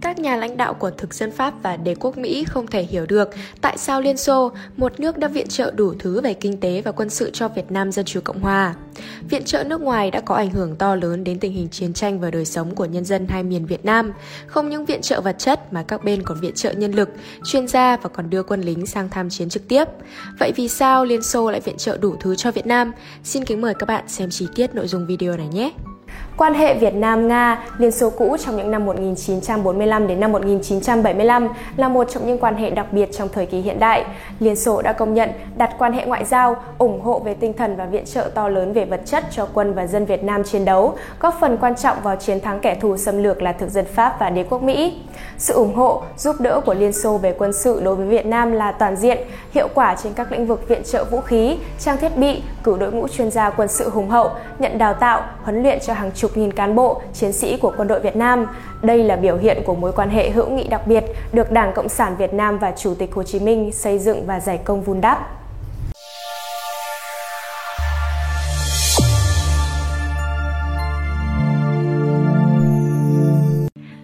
Các nhà lãnh đạo của thực dân Pháp và đế quốc Mỹ không thể hiểu được tại sao Liên Xô, một nước đã viện trợ đủ thứ về kinh tế và quân sự cho Việt Nam Dân Chủ Cộng Hòa. Viện trợ nước ngoài đã có ảnh hưởng to lớn đến tình hình chiến tranh và đời sống của nhân dân hai miền Việt Nam. Không những viện trợ vật chất mà các bên còn viện trợ nhân lực, chuyên gia và còn đưa quân lính sang tham chiến trực tiếp. Vậy vì sao Liên Xô lại viện trợ đủ thứ cho Việt Nam? Xin kính mời các bạn xem chi tiết nội dung video này nhé! Quan hệ Việt Nam-Nga, Liên Xô cũ trong những năm 1945 đến năm 1975 là một trong những quan hệ đặc biệt trong thời kỳ hiện đại. Liên Xô đã công nhận đặt quan hệ ngoại giao, ủng hộ về tinh thần và viện trợ to lớn về vật chất cho quân và dân Việt Nam chiến đấu, góp phần quan trọng vào chiến thắng kẻ thù xâm lược là thực dân Pháp và đế quốc Mỹ. Sự ủng hộ, giúp đỡ của Liên Xô về quân sự đối với Việt Nam là toàn diện, hiệu quả trên các lĩnh vực viện trợ vũ khí, trang thiết bị, cử đội ngũ chuyên gia quân sự hùng hậu, nhận đào tạo, huấn luyện cho hàng chục chục nghìn cán bộ, chiến sĩ của quân đội Việt Nam. Đây là biểu hiện của mối quan hệ hữu nghị đặc biệt được Đảng Cộng sản Việt Nam và Chủ tịch Hồ Chí Minh xây dựng và giải công vun đắp.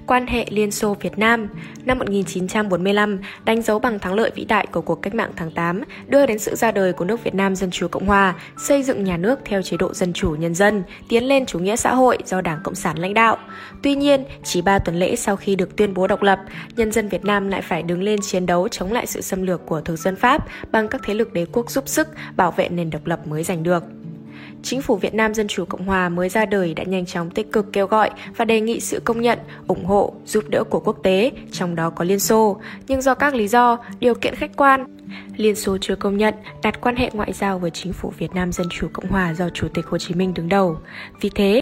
Quan hệ Liên Xô Việt Nam năm 1945 đánh dấu bằng thắng lợi vĩ đại của cuộc cách mạng tháng 8, đưa đến sự ra đời của nước Việt Nam Dân Chủ Cộng Hòa, xây dựng nhà nước theo chế độ dân chủ nhân dân, tiến lên chủ nghĩa xã hội do Đảng Cộng sản lãnh đạo. Tuy nhiên, chỉ 3 tuần lễ sau khi được tuyên bố độc lập, nhân dân Việt Nam lại phải đứng lên chiến đấu chống lại sự xâm lược của thực dân Pháp bằng các thế lực đế quốc giúp sức bảo vệ nền độc lập mới giành được. Chính phủ Việt Nam Dân Chủ Cộng Hòa mới ra đời đã nhanh chóng tích cực kêu gọi và đề nghị sự công nhận, ủng hộ, giúp đỡ của quốc tế, trong đó có Liên Xô. Nhưng do các lý do, điều kiện khách quan, Liên Xô chưa công nhận đặt quan hệ ngoại giao với chính phủ Việt Nam Dân Chủ Cộng Hòa do Chủ tịch Hồ Chí Minh đứng đầu. Vì thế,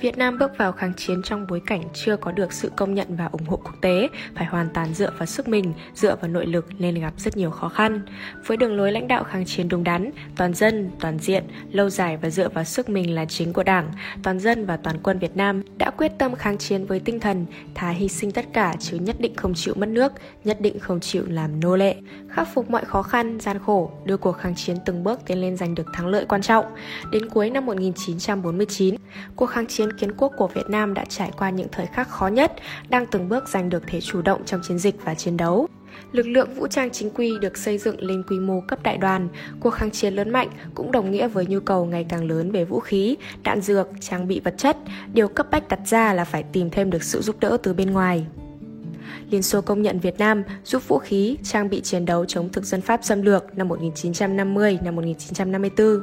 Việt Nam bước vào kháng chiến trong bối cảnh chưa có được sự công nhận và ủng hộ quốc tế, phải hoàn toàn dựa vào sức mình, dựa vào nội lực nên gặp rất nhiều khó khăn. Với đường lối lãnh đạo kháng chiến đúng đắn, toàn dân, toàn diện, lâu dài và dựa vào sức mình là chính của Đảng, toàn dân và toàn quân Việt Nam đã quyết tâm kháng chiến với tinh thần thà hy sinh tất cả chứ nhất định không chịu mất nước, nhất định không chịu làm nô lệ, khắc phục mọi khó khăn, gian khổ, đưa cuộc kháng chiến từng bước tiến lên giành được thắng lợi quan trọng. Đến cuối năm 1949, cuộc kháng chiến kiến quốc của Việt Nam đã trải qua những thời khắc khó nhất, đang từng bước giành được thế chủ động trong chiến dịch và chiến đấu. Lực lượng vũ trang chính quy được xây dựng lên quy mô cấp đại đoàn, cuộc kháng chiến lớn mạnh cũng đồng nghĩa với nhu cầu ngày càng lớn về vũ khí, đạn dược, trang bị vật chất. Điều cấp bách đặt ra là phải tìm thêm được sự giúp đỡ từ bên ngoài. Liên Xô công nhận Việt Nam giúp vũ khí, trang bị chiến đấu chống thực dân Pháp xâm lược năm 1950 năm 1954.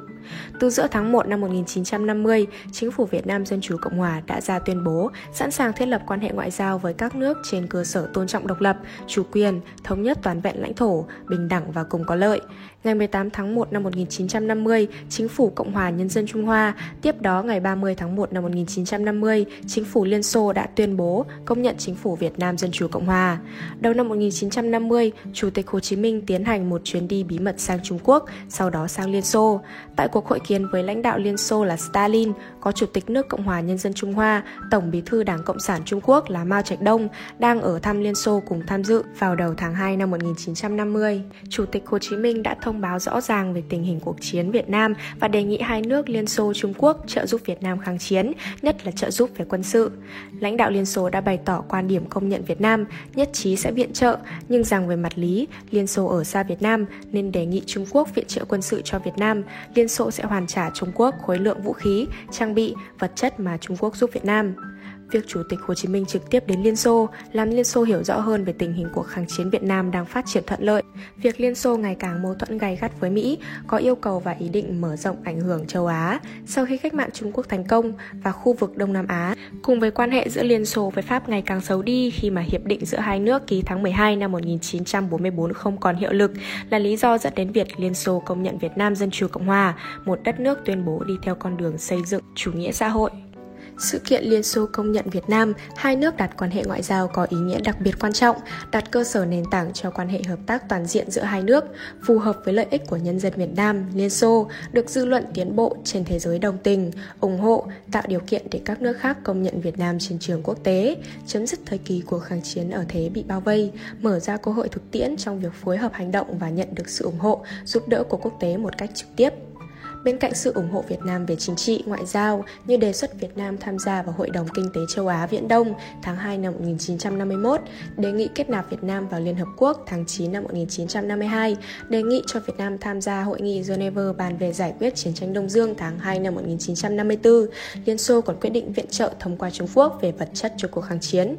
Từ giữa tháng 1 năm 1950, chính phủ Việt Nam Dân Chủ Cộng Hòa đã ra tuyên bố sẵn sàng thiết lập quan hệ ngoại giao với các nước trên cơ sở tôn trọng độc lập, chủ quyền, thống nhất toàn vẹn lãnh thổ, bình đẳng và cùng có lợi. Ngày 18 tháng 1 năm 1950, chính phủ Cộng hòa Nhân dân Trung Hoa, tiếp đó ngày 30 tháng 1 năm 1950, chính phủ Liên Xô đã tuyên bố công nhận chính phủ Việt Nam Dân Chủ Cộng Hòa. Đầu năm 1950, Chủ tịch Hồ Chí Minh tiến hành một chuyến đi bí mật sang Trung Quốc, sau đó sang Liên Xô. Tại cuộc hội kiến với lãnh đạo Liên Xô là Stalin, có Chủ tịch nước Cộng hòa Nhân dân Trung Hoa, Tổng bí thư Đảng Cộng sản Trung Quốc là Mao Trạch Đông đang ở thăm Liên Xô cùng tham dự vào đầu tháng 2 năm 1950. Chủ tịch Hồ Chí Minh đã thông báo rõ ràng về tình hình cuộc chiến Việt Nam và đề nghị hai nước Liên Xô Trung Quốc trợ giúp Việt Nam kháng chiến, nhất là trợ giúp về quân sự. Lãnh đạo Liên Xô đã bày tỏ quan điểm công nhận Việt Nam, nhất trí sẽ viện trợ, nhưng rằng về mặt lý, Liên Xô ở xa Việt Nam nên đề nghị Trung Quốc viện trợ quân sự cho Việt Nam. Liên Xô sẽ hoàn trả Trung Quốc khối lượng vũ khí, trang bị, vật chất mà Trung Quốc giúp Việt Nam. Việc Chủ tịch Hồ Chí Minh trực tiếp đến Liên Xô làm Liên Xô hiểu rõ hơn về tình hình cuộc kháng chiến Việt Nam đang phát triển thuận lợi. Việc Liên Xô ngày càng mâu thuẫn gay gắt với Mỹ có yêu cầu và ý định mở rộng ảnh hưởng châu Á sau khi cách mạng Trung Quốc thành công và khu vực Đông Nam Á, cùng với quan hệ giữa Liên Xô với Pháp ngày càng xấu đi khi mà hiệp định giữa hai nước ký tháng 12 năm 1944 không còn hiệu lực là lý do dẫn đến việc Liên Xô công nhận Việt Nam Dân Chủ Cộng Hòa, một đất nước tuyên bố đi theo con đường xây dựng chủ nghĩa xã hội. Sự kiện Liên Xô công nhận Việt Nam, hai nước đặt quan hệ ngoại giao có ý nghĩa đặc biệt quan trọng, đặt cơ sở nền tảng cho quan hệ hợp tác toàn diện giữa hai nước, phù hợp với lợi ích của nhân dân Việt Nam, Liên Xô, được dư luận tiến bộ trên thế giới đồng tình, ủng hộ, tạo điều kiện để các nước khác công nhận Việt Nam trên trường quốc tế, chấm dứt thời kỳ cuộc kháng chiến ở thế bị bao vây, mở ra cơ hội thực tiễn trong việc phối hợp hành động và nhận được sự ủng hộ, giúp đỡ của quốc tế một cách trực tiếp. Bên cạnh sự ủng hộ Việt Nam về chính trị, ngoại giao như đề xuất Việt Nam tham gia vào Hội đồng Kinh tế châu Á Viễn Đông tháng 2 năm 1951, đề nghị kết nạp Việt Nam vào Liên Hợp Quốc tháng 9 năm 1952, đề nghị cho Việt Nam tham gia Hội nghị Geneva bàn về giải quyết chiến tranh Đông Dương tháng 2 năm 1954, Liên Xô còn quyết định viện trợ thông qua Trung Quốc về vật chất cho cuộc kháng chiến.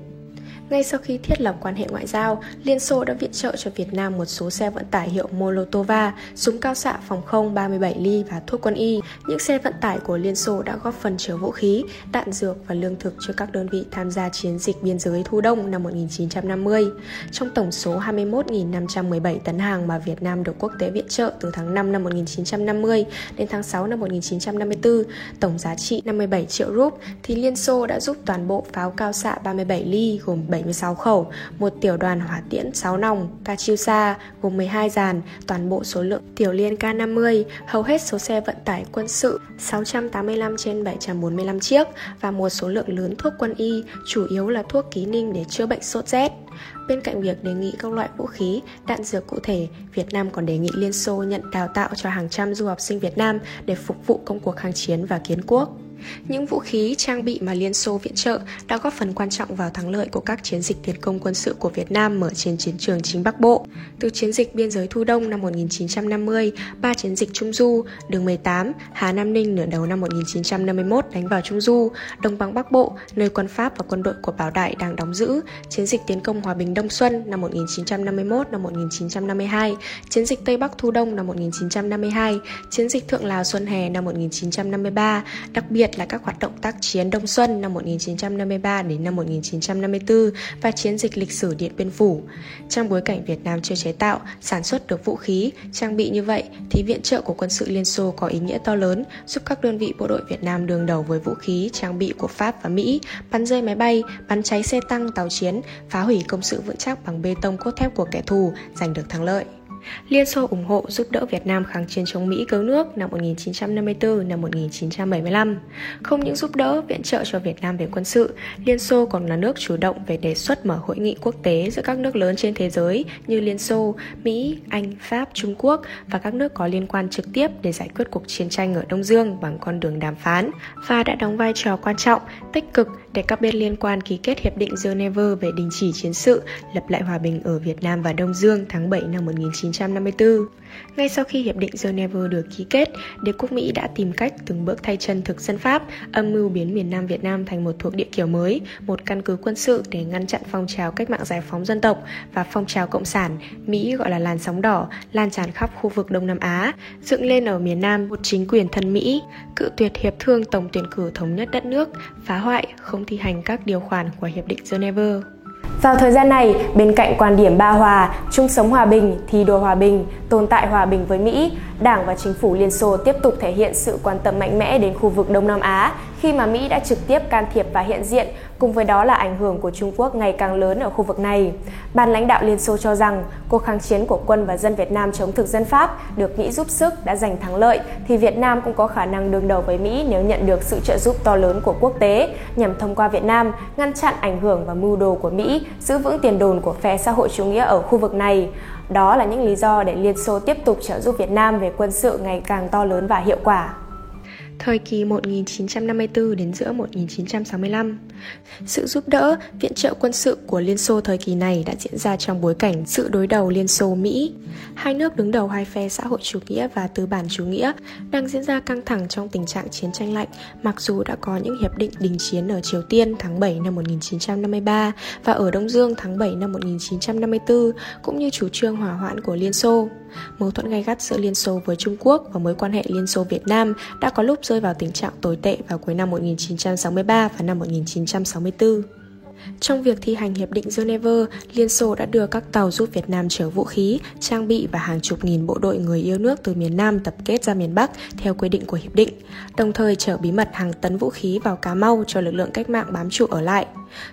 Ngay sau khi thiết lập quan hệ ngoại giao, Liên Xô đã viện trợ cho Việt Nam một số xe vận tải hiệu Molotova, súng cao xạ phòng không 37 ly và thuốc quân y. Những xe vận tải của Liên Xô đã góp phần chứa vũ khí, đạn dược và lương thực cho các đơn vị tham gia chiến dịch biên giới Thu Đông năm 1950. Trong tổng số 21.517 tấn hàng mà Việt Nam được quốc tế viện trợ từ tháng 5 năm 1950 đến tháng 6 năm 1954, tổng giá trị 57 triệu rúp, thì Liên Xô đã giúp toàn bộ pháo cao xạ 37 ly gồm 7 76 khẩu, một tiểu đoàn hỏa tiễn 6 nòng, Katyusha gồm 12 dàn, toàn bộ số lượng tiểu liên K50, hầu hết số xe vận tải quân sự 685 trên 745 chiếc và một số lượng lớn thuốc quân y, chủ yếu là thuốc ký ninh để chữa bệnh sốt rét. Bên cạnh việc đề nghị các loại vũ khí, đạn dược cụ thể, Việt Nam còn đề nghị Liên Xô nhận đào tạo cho hàng trăm du học sinh Việt Nam để phục vụ công cuộc kháng chiến và kiến quốc. Những vũ khí, trang bị mà Liên Xô viện trợ đã góp phần quan trọng vào thắng lợi của các chiến dịch tiến công quân sự của Việt Nam mở trên chiến trường chính Bắc Bộ. Từ chiến dịch biên giới Thu Đông năm 1950, ba chiến dịch Trung Du, đường 18, Hà Nam Ninh nửa đầu năm 1951 đánh vào Trung Du, Đông bằng Bắc Bộ, nơi quân Pháp và quân đội của Bảo Đại đang đóng giữ, chiến dịch tiến công Hòa Bình Đông Xuân năm 1951 năm 1952, chiến dịch Tây Bắc Thu Đông năm 1952, chiến dịch Thượng Lào Xuân Hè năm 1953, đặc biệt biệt là các hoạt động tác chiến Đông Xuân năm 1953 đến năm 1954 và chiến dịch lịch sử Điện Biên Phủ. Trong bối cảnh Việt Nam chưa chế tạo, sản xuất được vũ khí, trang bị như vậy thì viện trợ của quân sự Liên Xô có ý nghĩa to lớn, giúp các đơn vị bộ đội Việt Nam đương đầu với vũ khí, trang bị của Pháp và Mỹ, bắn rơi máy bay, bắn cháy xe tăng, tàu chiến, phá hủy công sự vững chắc bằng bê tông cốt thép của kẻ thù, giành được thắng lợi. Liên Xô ủng hộ giúp đỡ Việt Nam kháng chiến chống Mỹ cứu nước năm 1954 năm 1975. Không những giúp đỡ viện trợ cho Việt Nam về quân sự, Liên Xô còn là nước chủ động về đề xuất mở hội nghị quốc tế giữa các nước lớn trên thế giới như Liên Xô, Mỹ, Anh, Pháp, Trung Quốc và các nước có liên quan trực tiếp để giải quyết cuộc chiến tranh ở Đông Dương bằng con đường đàm phán và đã đóng vai trò quan trọng, tích cực để các bên liên quan ký kết Hiệp định Geneva về đình chỉ chiến sự, lập lại hòa bình ở Việt Nam và Đông Dương tháng 7 năm 1954. Ngay sau khi Hiệp định Geneva được ký kết, đế quốc Mỹ đã tìm cách từng bước thay chân thực dân Pháp, âm mưu biến miền Nam Việt Nam thành một thuộc địa kiểu mới, một căn cứ quân sự để ngăn chặn phong trào cách mạng giải phóng dân tộc và phong trào cộng sản, Mỹ gọi là làn sóng đỏ, lan tràn khắp khu vực Đông Nam Á, dựng lên ở miền Nam một chính quyền thân Mỹ, cự tuyệt hiệp thương tổng tuyển cử thống nhất đất nước, phá hoại, không thi hành các điều khoản của Hiệp định Geneva. Vào thời gian này, bên cạnh quan điểm ba hòa, chung sống hòa bình, thi đua hòa bình, tồn tại hòa bình với Mỹ, Đảng và chính phủ Liên Xô tiếp tục thể hiện sự quan tâm mạnh mẽ đến khu vực Đông Nam Á khi mà Mỹ đã trực tiếp can thiệp và hiện diện, cùng với đó là ảnh hưởng của Trung Quốc ngày càng lớn ở khu vực này. Ban lãnh đạo Liên Xô cho rằng cuộc kháng chiến của quân và dân Việt Nam chống thực dân Pháp được Mỹ giúp sức đã giành thắng lợi thì Việt Nam cũng có khả năng đương đầu với Mỹ nếu nhận được sự trợ giúp to lớn của quốc tế nhằm thông qua Việt Nam ngăn chặn ảnh hưởng và mưu đồ của Mỹ, giữ vững tiền đồn của phe xã hội chủ nghĩa ở khu vực này. Đó là những lý do để Liên Xô tiếp tục trợ giúp Việt Nam về quân sự ngày càng to lớn và hiệu quả thời kỳ 1954 đến giữa 1965. Sự giúp đỡ, viện trợ quân sự của Liên Xô thời kỳ này đã diễn ra trong bối cảnh sự đối đầu Liên Xô-Mỹ. Hai nước đứng đầu hai phe xã hội chủ nghĩa và tư bản chủ nghĩa đang diễn ra căng thẳng trong tình trạng chiến tranh lạnh, mặc dù đã có những hiệp định đình chiến ở Triều Tiên tháng 7 năm 1953 và ở Đông Dương tháng 7 năm 1954, cũng như chủ trương hỏa hoãn của Liên Xô. Mâu thuẫn gay gắt giữa Liên Xô với Trung Quốc và mối quan hệ Liên Xô Việt Nam đã có lúc rơi vào tình trạng tồi tệ vào cuối năm 1963 và năm 1964. Trong việc thi hành Hiệp định Geneva, Liên Xô đã đưa các tàu giúp Việt Nam chở vũ khí, trang bị và hàng chục nghìn bộ đội người yêu nước từ miền Nam tập kết ra miền Bắc theo quy định của Hiệp định, đồng thời chở bí mật hàng tấn vũ khí vào Cà Mau cho lực lượng cách mạng bám trụ ở lại.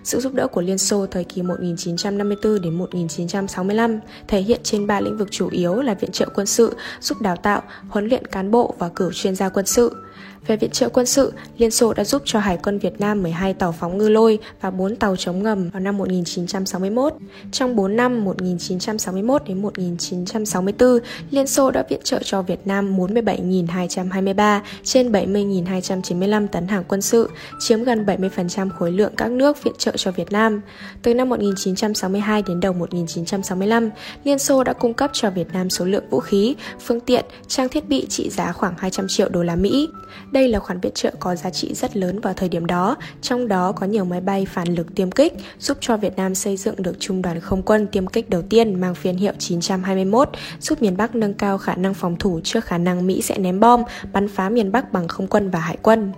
Sự giúp đỡ của Liên Xô thời kỳ 1954 đến 1965 thể hiện trên ba lĩnh vực chủ yếu là viện trợ quân sự, giúp đào tạo, huấn luyện cán bộ và cử chuyên gia quân sự. Về viện trợ quân sự, Liên Xô đã giúp cho Hải quân Việt Nam 12 tàu phóng ngư lôi và 4 tàu chống ngầm vào năm 1961. Trong 4 năm 1961 đến 1964, Liên Xô đã viện trợ cho Việt Nam 47.223 trên 70.295 tấn hàng quân sự, chiếm gần 70% khối lượng các nước viện trợ cho Việt Nam. Từ năm 1962 đến đầu 1965, Liên Xô đã cung cấp cho Việt Nam số lượng vũ khí, phương tiện, trang thiết bị trị giá khoảng 200 triệu đô la Mỹ. Đây là khoản viện trợ có giá trị rất lớn vào thời điểm đó, trong đó có nhiều máy bay phản lực tiêm kích, giúp cho Việt Nam xây dựng được trung đoàn không quân tiêm kích đầu tiên mang phiên hiệu 921, giúp miền Bắc nâng cao khả năng phòng thủ trước khả năng Mỹ sẽ ném bom, bắn phá miền Bắc bằng không quân và hải quân.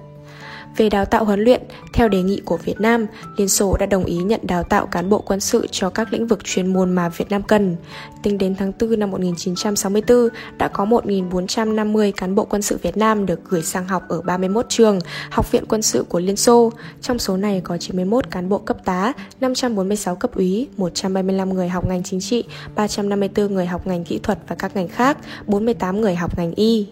Về đào tạo huấn luyện, theo đề nghị của Việt Nam, Liên Xô đã đồng ý nhận đào tạo cán bộ quân sự cho các lĩnh vực chuyên môn mà Việt Nam cần. Tính đến tháng 4 năm 1964, đã có 1.450 cán bộ quân sự Việt Nam được gửi sang học ở 31 trường, học viện quân sự của Liên Xô. Trong số này có 91 cán bộ cấp tá, 546 cấp úy, 135 người học ngành chính trị, 354 người học ngành kỹ thuật và các ngành khác, 48 người học ngành y.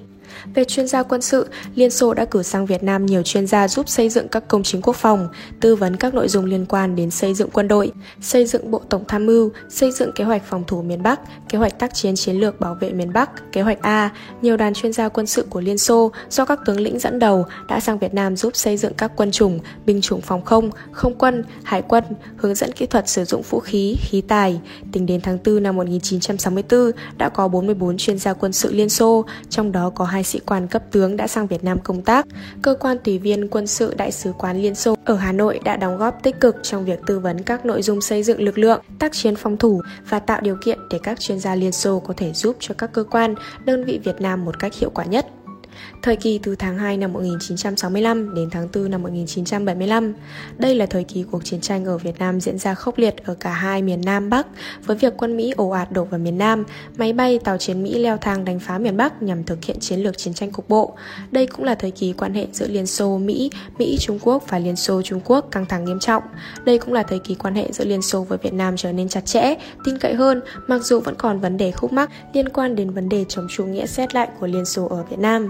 Về chuyên gia quân sự, Liên Xô đã cử sang Việt Nam nhiều chuyên gia giúp xây dựng các công trình quốc phòng, tư vấn các nội dung liên quan đến xây dựng quân đội, xây dựng bộ tổng tham mưu, xây dựng kế hoạch phòng thủ miền Bắc, kế hoạch tác chiến chiến lược bảo vệ miền Bắc, kế hoạch A. Nhiều đoàn chuyên gia quân sự của Liên Xô do các tướng lĩnh dẫn đầu đã sang Việt Nam giúp xây dựng các quân chủng, binh chủng phòng không, không quân, hải quân, hướng dẫn kỹ thuật sử dụng vũ khí, khí tài. Tính đến tháng 4 năm 1964, đã có 44 chuyên gia quân sự Liên Xô, trong đó có hai sĩ quan cấp tướng đã sang Việt Nam công tác. Cơ quan tùy viên quân sự Đại sứ quán Liên Xô ở Hà Nội đã đóng góp tích cực trong việc tư vấn các nội dung xây dựng lực lượng, tác chiến phòng thủ và tạo điều kiện để các chuyên gia Liên Xô có thể giúp cho các cơ quan, đơn vị Việt Nam một cách hiệu quả nhất. Thời kỳ từ tháng 2 năm 1965 đến tháng 4 năm 1975. Đây là thời kỳ cuộc chiến tranh ở Việt Nam diễn ra khốc liệt ở cả hai miền Nam Bắc, với việc quân Mỹ ồ ạt đổ vào miền Nam, máy bay tàu chiến Mỹ leo thang đánh phá miền Bắc nhằm thực hiện chiến lược chiến tranh cục bộ. Đây cũng là thời kỳ quan hệ giữa Liên Xô Mỹ, Mỹ Trung Quốc và Liên Xô Trung Quốc căng thẳng nghiêm trọng. Đây cũng là thời kỳ quan hệ giữa Liên Xô với Việt Nam trở nên chặt chẽ, tin cậy hơn, mặc dù vẫn còn vấn đề khúc mắc liên quan đến vấn đề chống chủ nghĩa xét lại của Liên Xô ở Việt Nam.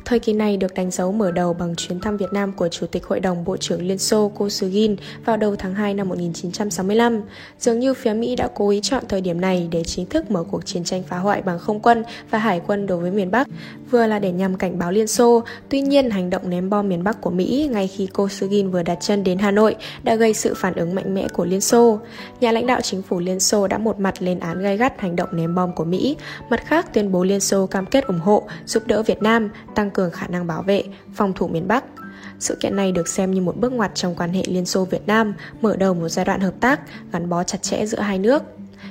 Thời kỳ này được đánh dấu mở đầu bằng chuyến thăm Việt Nam của Chủ tịch Hội đồng Bộ trưởng Liên Xô Kosygin vào đầu tháng 2 năm 1965. Dường như phía Mỹ đã cố ý chọn thời điểm này để chính thức mở cuộc chiến tranh phá hoại bằng không quân và hải quân đối với miền Bắc, vừa là để nhằm cảnh báo Liên Xô. Tuy nhiên, hành động ném bom miền Bắc của Mỹ ngay khi Kosygin vừa đặt chân đến Hà Nội đã gây sự phản ứng mạnh mẽ của Liên Xô. Nhà lãnh đạo chính phủ Liên Xô đã một mặt lên án gay gắt hành động ném bom của Mỹ, mặt khác tuyên bố Liên Xô cam kết ủng hộ, giúp đỡ Việt Nam, tăng cường khả năng bảo vệ, phòng thủ miền Bắc. Sự kiện này được xem như một bước ngoặt trong quan hệ Liên Xô Việt Nam, mở đầu một giai đoạn hợp tác gắn bó chặt chẽ giữa hai nước.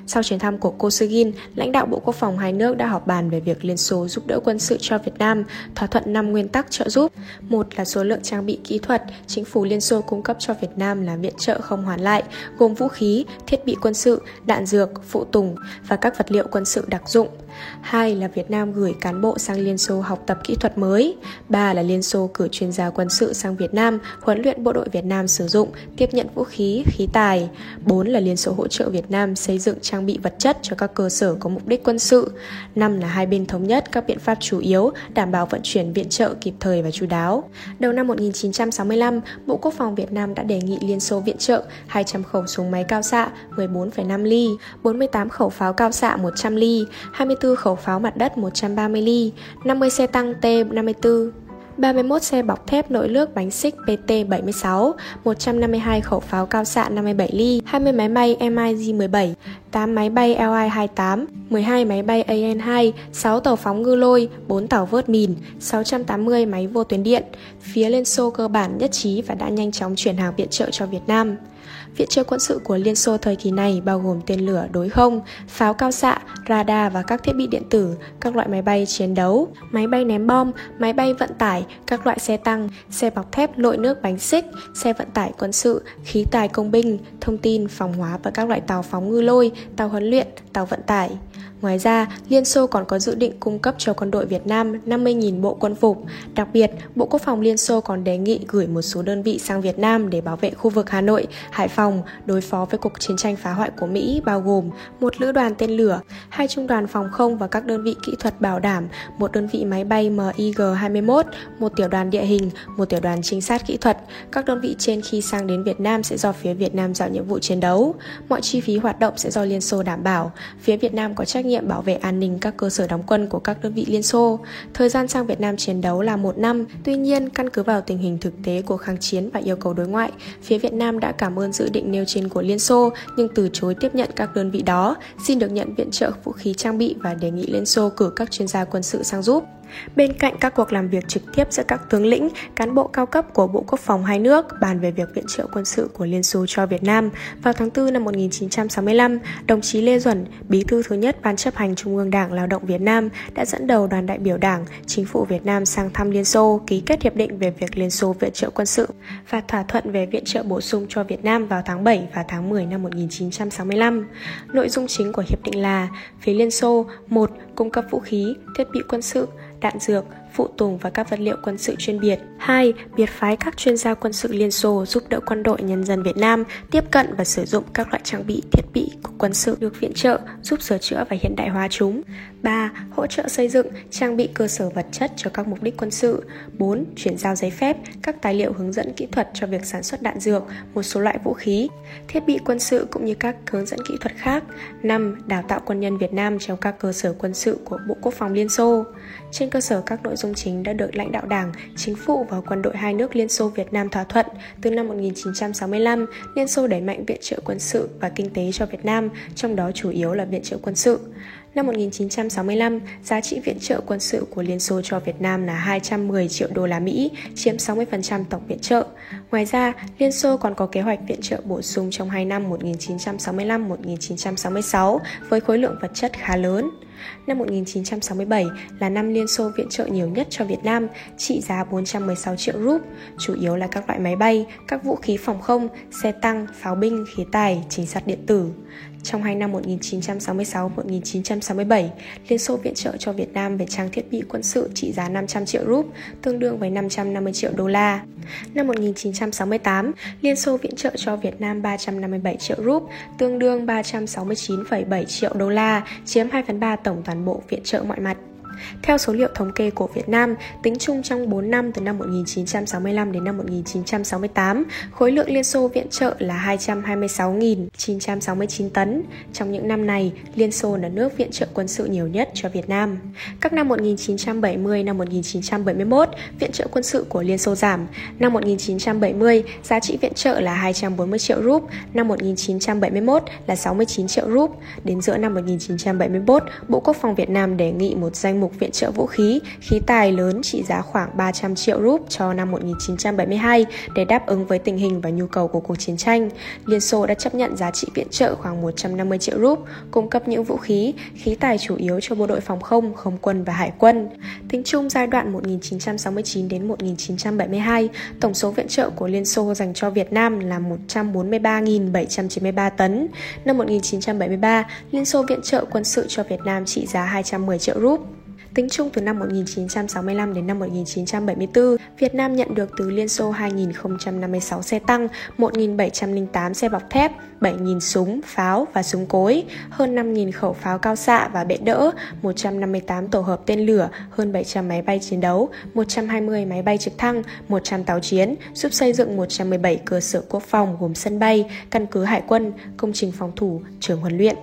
Sau chuyến thăm của Kosygin, lãnh đạo Bộ Quốc phòng hai nước đã họp bàn về việc Liên Xô giúp đỡ quân sự cho Việt Nam, thỏa thuận 5 nguyên tắc trợ giúp. Một là số lượng trang bị kỹ thuật, chính phủ Liên Xô cung cấp cho Việt Nam là viện trợ không hoàn lại, gồm vũ khí, thiết bị quân sự, đạn dược, phụ tùng và các vật liệu quân sự đặc dụng. Hai là Việt Nam gửi cán bộ sang Liên Xô học tập kỹ thuật mới. Ba là Liên Xô cử chuyên gia quân sự sang Việt Nam, huấn luyện bộ đội Việt Nam sử dụng, tiếp nhận vũ khí, khí tài. Bốn là Liên Xô hỗ trợ Việt Nam xây dựng trang bị vật chất cho các cơ sở có mục đích quân sự. Năm là hai bên thống nhất các biện pháp chủ yếu đảm bảo vận chuyển viện trợ kịp thời và chú đáo. Đầu năm 1965, Bộ Quốc phòng Việt Nam đã đề nghị Liên Xô viện trợ 200 khẩu súng máy cao xạ 14,5 ly, 48 khẩu pháo cao xạ 100 ly, 24 khẩu pháo mặt đất 130 ly, 50 xe tăng T-54, 31 xe bọc thép nội lước bánh xích PT-76, 152 khẩu pháo cao xạ 57 ly, 20 máy bay MiG-17, 8 máy bay Li-28, 12 máy bay AN-2, 6 tàu phóng ngư lôi, 4 tàu vớt mìn, 680 máy vô tuyến điện. Phía Liên Xô cơ bản nhất trí và đã nhanh chóng chuyển hàng viện trợ cho Việt Nam. Viện trợ quân sự của Liên Xô thời kỳ này bao gồm tên lửa đối không, pháo cao xạ, radar và các thiết bị điện tử, các loại máy bay chiến đấu, máy bay ném bom, máy bay vận tải, các loại xe tăng, xe bọc thép lội nước bánh xích, xe vận tải quân sự, khí tài công binh, thông tin, phòng hóa và các loại tàu phóng ngư lôi, tàu huấn luyện, tàu vận tải. Ngoài ra, Liên Xô còn có dự định cung cấp cho quân đội Việt Nam 50.000 bộ quân phục. Đặc biệt, Bộ Quốc phòng Liên Xô còn đề nghị gửi một số đơn vị sang Việt Nam để bảo vệ khu vực Hà Nội, Hải Phòng đối phó với cuộc chiến tranh phá hoại của Mỹ bao gồm một lữ đoàn tên lửa, hai trung đoàn phòng không và các đơn vị kỹ thuật bảo đảm, một đơn vị máy bay MiG-21, một tiểu đoàn địa hình, một tiểu đoàn trinh sát kỹ thuật. Các đơn vị trên khi sang đến Việt Nam sẽ do phía Việt Nam giao nhiệm vụ chiến đấu. Mọi chi phí hoạt động sẽ do Liên Xô đảm bảo. Phía Việt Nam có trách nhiệm bảo vệ an ninh các cơ sở đóng quân của các đơn vị Liên Xô. Thời gian sang Việt Nam chiến đấu là một năm. Tuy nhiên, căn cứ vào tình hình thực tế của kháng chiến và yêu cầu đối ngoại, phía Việt Nam đã cảm ơn dự định nêu trên của Liên Xô nhưng từ chối tiếp nhận các đơn vị đó, xin được nhận viện trợ vũ khí trang bị và đề nghị Liên Xô cử các chuyên gia quân sự sang giúp. Bên cạnh các cuộc làm việc trực tiếp giữa các tướng lĩnh, cán bộ cao cấp của Bộ Quốc phòng hai nước bàn về việc viện trợ quân sự của Liên Xô cho Việt Nam, vào tháng 4 năm 1965, đồng chí Lê Duẩn, bí thư thứ nhất Ban chấp hành Trung ương Đảng Lao động Việt Nam đã dẫn đầu đoàn đại biểu Đảng, chính phủ Việt Nam sang thăm Liên Xô, ký kết hiệp định về việc Liên Xô viện trợ quân sự và thỏa thuận về viện trợ bổ sung cho Việt Nam vào tháng 7 và tháng 10 năm 1965. Nội dung chính của hiệp định là phía Liên Xô một cung cấp vũ khí, thiết bị quân sự, đạn dược, phụ tùng và các vật liệu quân sự chuyên biệt. 2. Biệt phái các chuyên gia quân sự Liên Xô giúp đỡ quân đội nhân dân Việt Nam tiếp cận và sử dụng các loại trang bị thiết bị của quân sự được viện trợ, giúp sửa chữa và hiện đại hóa chúng. 3. Hỗ trợ xây dựng, trang bị cơ sở vật chất cho các mục đích quân sự. 4. Chuyển giao giấy phép, các tài liệu hướng dẫn kỹ thuật cho việc sản xuất đạn dược, một số loại vũ khí, thiết bị quân sự cũng như các hướng dẫn kỹ thuật khác. 5. Đào tạo quân nhân Việt Nam trong các cơ sở quân sự của Bộ Quốc phòng Liên Xô. Trên cơ sở các nội dung chính đã được lãnh đạo Đảng, chính phủ và quân đội hai nước Liên Xô Việt Nam thỏa thuận, từ năm 1965, Liên Xô đẩy mạnh viện trợ quân sự và kinh tế cho Việt Nam, trong đó chủ yếu là viện trợ quân sự. Năm 1965, giá trị viện trợ quân sự của Liên Xô cho Việt Nam là 210 triệu đô la Mỹ, chiếm 60% tổng viện trợ. Ngoài ra, Liên Xô còn có kế hoạch viện trợ bổ sung trong hai năm 1965-1966 với khối lượng vật chất khá lớn. Năm 1967 là năm Liên Xô viện trợ nhiều nhất cho Việt Nam, trị giá 416 triệu rúp, chủ yếu là các loại máy bay, các vũ khí phòng không, xe tăng, pháo binh, khí tài, chính sát điện tử. Trong hai năm 1966-1967, Liên Xô viện trợ cho Việt Nam về trang thiết bị quân sự trị giá 500 triệu rúp, tương đương với 550 triệu đô la. Năm 1968, Liên Xô viện trợ cho Việt Nam 357 triệu rúp, tương đương 369,7 triệu đô la, chiếm 2 phần 3 tổng toàn bộ viện trợ mọi mặt. Theo số liệu thống kê của Việt Nam, tính chung trong 4 năm từ năm 1965 đến năm 1968, khối lượng Liên Xô viện trợ là 226.969 tấn. Trong những năm này, Liên Xô là nước viện trợ quân sự nhiều nhất cho Việt Nam. Các năm 1970 năm 1971, viện trợ quân sự của Liên Xô giảm. Năm 1970, giá trị viện trợ là 240 triệu rúp, năm 1971 là 69 triệu rúp. Đến giữa năm 1971, Bộ Quốc phòng Việt Nam đề nghị một danh mục mục viện trợ vũ khí, khí tài lớn trị giá khoảng 300 triệu rúp cho năm 1972 để đáp ứng với tình hình và nhu cầu của cuộc chiến tranh. Liên Xô đã chấp nhận giá trị viện trợ khoảng 150 triệu rúp, cung cấp những vũ khí, khí tài chủ yếu cho bộ đội phòng không, không quân và hải quân. Tính chung giai đoạn 1969 đến 1972, tổng số viện trợ của Liên Xô dành cho Việt Nam là 143.793 tấn. Năm 1973, Liên Xô viện trợ quân sự cho Việt Nam trị giá 210 triệu rúp. Tính chung từ năm 1965 đến năm 1974, Việt Nam nhận được từ Liên Xô 2.056 xe tăng, 1.708 xe bọc thép, 7.000 súng, pháo và súng cối, hơn 5.000 khẩu pháo cao xạ và bệ đỡ, 158 tổ hợp tên lửa, hơn 700 máy bay chiến đấu, 120 máy bay trực thăng, 100 tàu chiến, giúp xây dựng 117 cơ sở quốc phòng gồm sân bay, căn cứ hải quân, công trình phòng thủ, trường huấn luyện.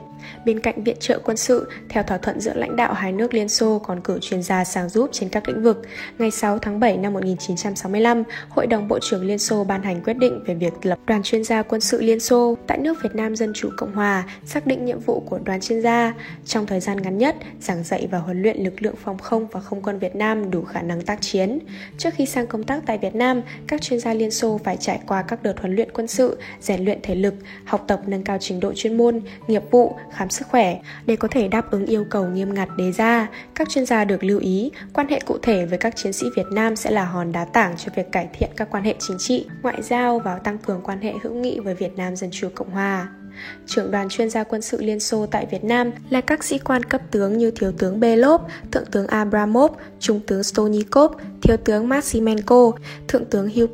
Bên cạnh viện trợ quân sự, theo thỏa thuận giữa lãnh đạo hai nước Liên Xô còn cử chuyên gia sang giúp trên các lĩnh vực. Ngày 6 tháng 7 năm 1965, Hội đồng Bộ trưởng Liên Xô ban hành quyết định về việc lập đoàn chuyên gia quân sự Liên Xô tại nước Việt Nam Dân Chủ Cộng Hòa, xác định nhiệm vụ của đoàn chuyên gia trong thời gian ngắn nhất, giảng dạy và huấn luyện lực lượng phòng không và không quân Việt Nam đủ khả năng tác chiến. Trước khi sang công tác tại Việt Nam, các chuyên gia Liên Xô phải trải qua các đợt huấn luyện quân sự, rèn luyện thể lực, học tập nâng cao trình độ chuyên môn, nghiệp vụ, khám sức khỏe để có thể đáp ứng yêu cầu nghiêm ngặt đề ra. Các chuyên gia được lưu ý, quan hệ cụ thể với các chiến sĩ Việt Nam sẽ là hòn đá tảng cho việc cải thiện các quan hệ chính trị, ngoại giao và tăng cường quan hệ hữu nghị với Việt Nam Dân Chủ Cộng Hòa. Trưởng đoàn chuyên gia quân sự Liên Xô tại Việt Nam là các sĩ quan cấp tướng như Thiếu tướng Belov, Thượng tướng Abramov, Trung tướng Stonikov, Thiếu tướng Maximenko, Thượng tướng Hugh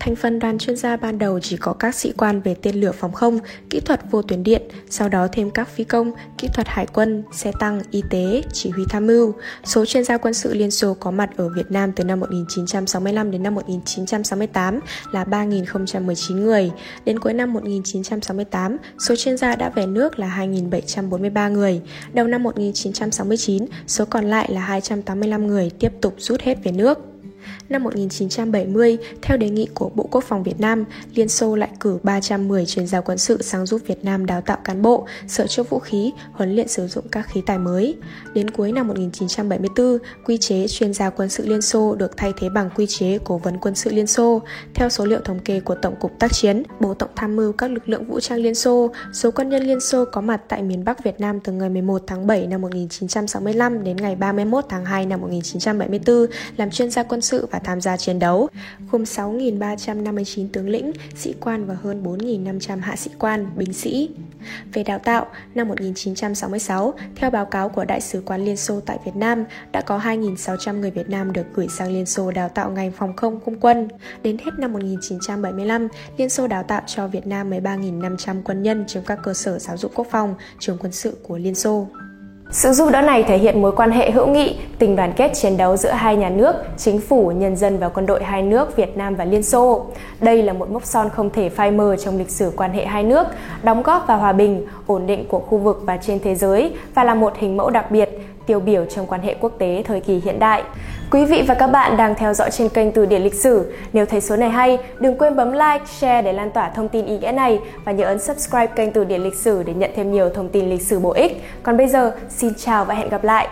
thành phần đoàn chuyên gia ban đầu chỉ có các sĩ quan về tên lửa phòng không, kỹ thuật vô tuyến điện, sau đó thêm các phi công, kỹ thuật hải quân, xe tăng, y tế, chỉ huy tham mưu. Số chuyên gia quân sự Liên Xô có mặt ở Việt Nam từ năm 1965 đến năm 1968 là 3.019 người. Đến cuối năm 1968, số chuyên gia đã về nước là 2.743 người. Đầu năm 1969, số còn lại là 285 người tiếp tục rút hết về nước. Năm 1970, theo đề nghị của Bộ Quốc phòng Việt Nam, Liên Xô lại cử 310 chuyên gia quân sự sang giúp Việt Nam đào tạo cán bộ, sửa chữa vũ khí, huấn luyện sử dụng các khí tài mới. Đến cuối năm 1974, quy chế chuyên gia quân sự Liên Xô được thay thế bằng quy chế cố vấn quân sự Liên Xô. Theo số liệu thống kê của Tổng cục Tác chiến, Bộ Tổng tham mưu các lực lượng vũ trang Liên Xô, số quân nhân Liên Xô có mặt tại miền Bắc Việt Nam từ ngày 11 tháng 7 năm 1965 đến ngày 31 tháng 2 năm 1974 làm chuyên gia quân sự và và tham gia chiến đấu, gồm 6.359 tướng lĩnh, sĩ quan và hơn 4.500 hạ sĩ quan, binh sĩ. Về đào tạo, năm 1966, theo báo cáo của Đại sứ quán Liên Xô tại Việt Nam, đã có 2.600 người Việt Nam được gửi sang Liên Xô đào tạo ngành phòng không không quân. Đến hết năm 1975, Liên Xô đào tạo cho Việt Nam 13.500 quân nhân trong các cơ sở giáo dục quốc phòng, trường quân sự của Liên Xô. Sự giúp đỡ này thể hiện mối quan hệ hữu nghị, tình đoàn kết chiến đấu giữa hai nhà nước, chính phủ, nhân dân và quân đội hai nước Việt Nam và Liên Xô. Đây là một mốc son không thể phai mờ trong lịch sử quan hệ hai nước, đóng góp vào hòa bình, ổn định của khu vực và trên thế giới và là một hình mẫu đặc biệt, tiêu biểu trong quan hệ quốc tế thời kỳ hiện đại. Quý vị và các bạn đang theo dõi trên kênh Từ điển lịch sử. Nếu thấy số này hay, đừng quên bấm like, share để lan tỏa thông tin ý nghĩa này và nhớ ấn subscribe kênh Từ điển lịch sử để nhận thêm nhiều thông tin lịch sử bổ ích. Còn bây giờ, xin chào và hẹn gặp lại.